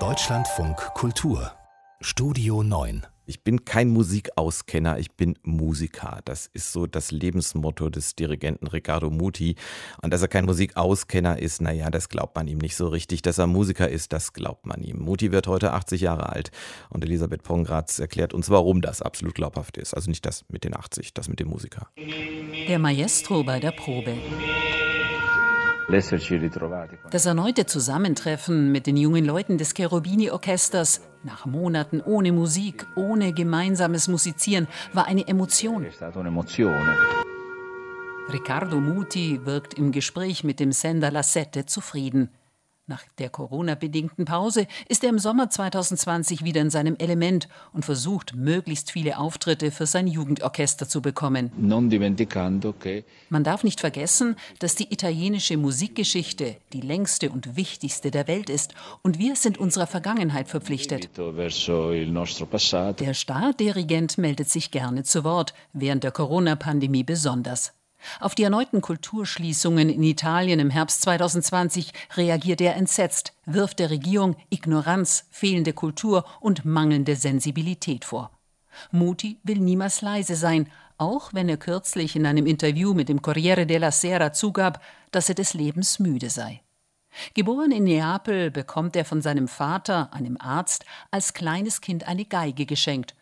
Deutschlandfunk Kultur Studio 9 ich bin kein Musikauskenner, ich bin Musiker. Das ist so das Lebensmotto des Dirigenten Riccardo Muti. Und dass er kein Musikauskenner ist, naja, das glaubt man ihm nicht so richtig. Dass er Musiker ist, das glaubt man ihm. Muti wird heute 80 Jahre alt. Und Elisabeth Pongratz erklärt uns, warum das absolut glaubhaft ist. Also nicht das mit den 80, das mit dem Musiker. Der Maestro bei der Probe. Das erneute Zusammentreffen mit den jungen Leuten des Cherubini-Orchesters nach Monaten ohne Musik, ohne gemeinsames Musizieren war eine Emotion. Riccardo Muti wirkt im Gespräch mit dem Sender La Sette zufrieden. Nach der Corona-bedingten Pause ist er im Sommer 2020 wieder in seinem Element und versucht, möglichst viele Auftritte für sein Jugendorchester zu bekommen. Man darf nicht vergessen, dass die italienische Musikgeschichte die längste und wichtigste der Welt ist und wir sind unserer Vergangenheit verpflichtet. Der Stardirigent meldet sich gerne zu Wort, während der Corona-Pandemie besonders. Auf die erneuten Kulturschließungen in Italien im Herbst 2020 reagiert er entsetzt, wirft der Regierung Ignoranz, fehlende Kultur und mangelnde Sensibilität vor. Muti will niemals leise sein, auch wenn er kürzlich in einem Interview mit dem Corriere della Sera zugab, dass er des Lebens müde sei. Geboren in Neapel bekommt er von seinem Vater, einem Arzt, als kleines Kind eine Geige geschenkt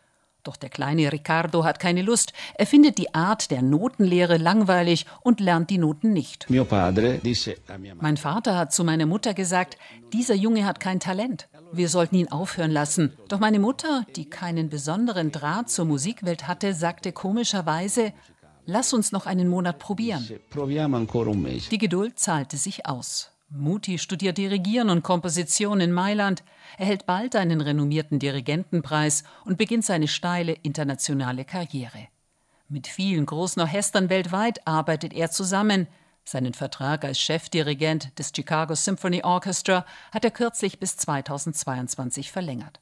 doch der kleine Riccardo hat keine Lust. Er findet die Art der Notenlehre langweilig und lernt die Noten nicht. Mein Vater hat zu meiner Mutter gesagt, dieser Junge hat kein Talent. Wir sollten ihn aufhören lassen. Doch meine Mutter, die keinen besonderen Draht zur Musikwelt hatte, sagte komischerweise, lass uns noch einen Monat probieren. Die Geduld zahlte sich aus. Muti studiert Dirigieren und Komposition in Mailand, erhält bald einen renommierten Dirigentenpreis und beginnt seine steile internationale Karriere. Mit vielen großen Orchestern weltweit arbeitet er zusammen. Seinen Vertrag als Chefdirigent des Chicago Symphony Orchestra hat er kürzlich bis 2022 verlängert.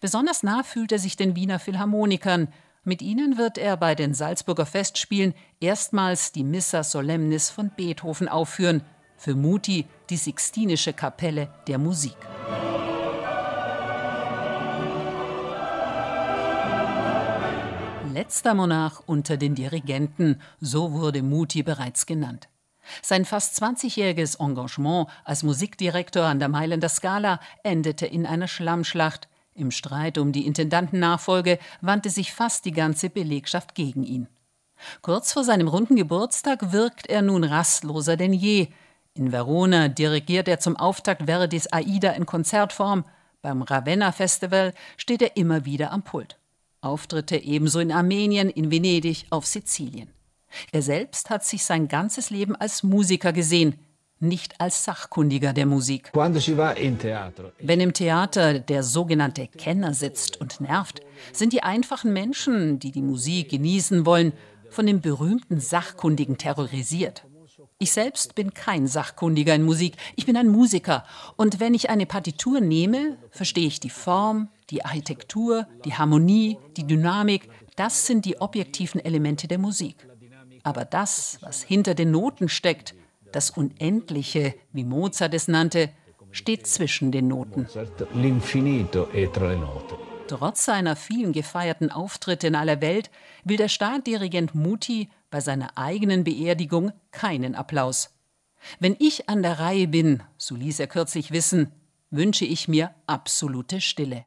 Besonders nah fühlt er sich den Wiener Philharmonikern. Mit ihnen wird er bei den Salzburger Festspielen erstmals die Missa Solemnis von Beethoven aufführen, für Muti die Sixtinische Kapelle der Musik. Letzter Monarch unter den Dirigenten, so wurde Muti bereits genannt. Sein fast 20-jähriges Engagement als Musikdirektor an der Mailänder Scala endete in einer Schlammschlacht. Im Streit um die Intendantennachfolge wandte sich fast die ganze Belegschaft gegen ihn. Kurz vor seinem runden Geburtstag wirkt er nun rastloser denn je. In Verona dirigiert er zum Auftakt Verdis Aida in Konzertform. Beim Ravenna Festival steht er immer wieder am Pult. Auftritte ebenso in Armenien, in Venedig, auf Sizilien. Er selbst hat sich sein ganzes Leben als Musiker gesehen, nicht als Sachkundiger der Musik. Wenn im Theater der sogenannte Kenner sitzt und nervt, sind die einfachen Menschen, die die Musik genießen wollen, von dem berühmten Sachkundigen terrorisiert. Ich selbst bin kein Sachkundiger in Musik, ich bin ein Musiker. Und wenn ich eine Partitur nehme, verstehe ich die Form, die Architektur, die Harmonie, die Dynamik. Das sind die objektiven Elemente der Musik. Aber das, was hinter den Noten steckt, das Unendliche, wie Mozart es nannte, steht zwischen den Noten. Trotz seiner vielen gefeierten Auftritte in aller Welt will der Startdirigent Muti bei seiner eigenen Beerdigung keinen Applaus. Wenn ich an der Reihe bin, so ließ er kürzlich wissen, wünsche ich mir absolute Stille.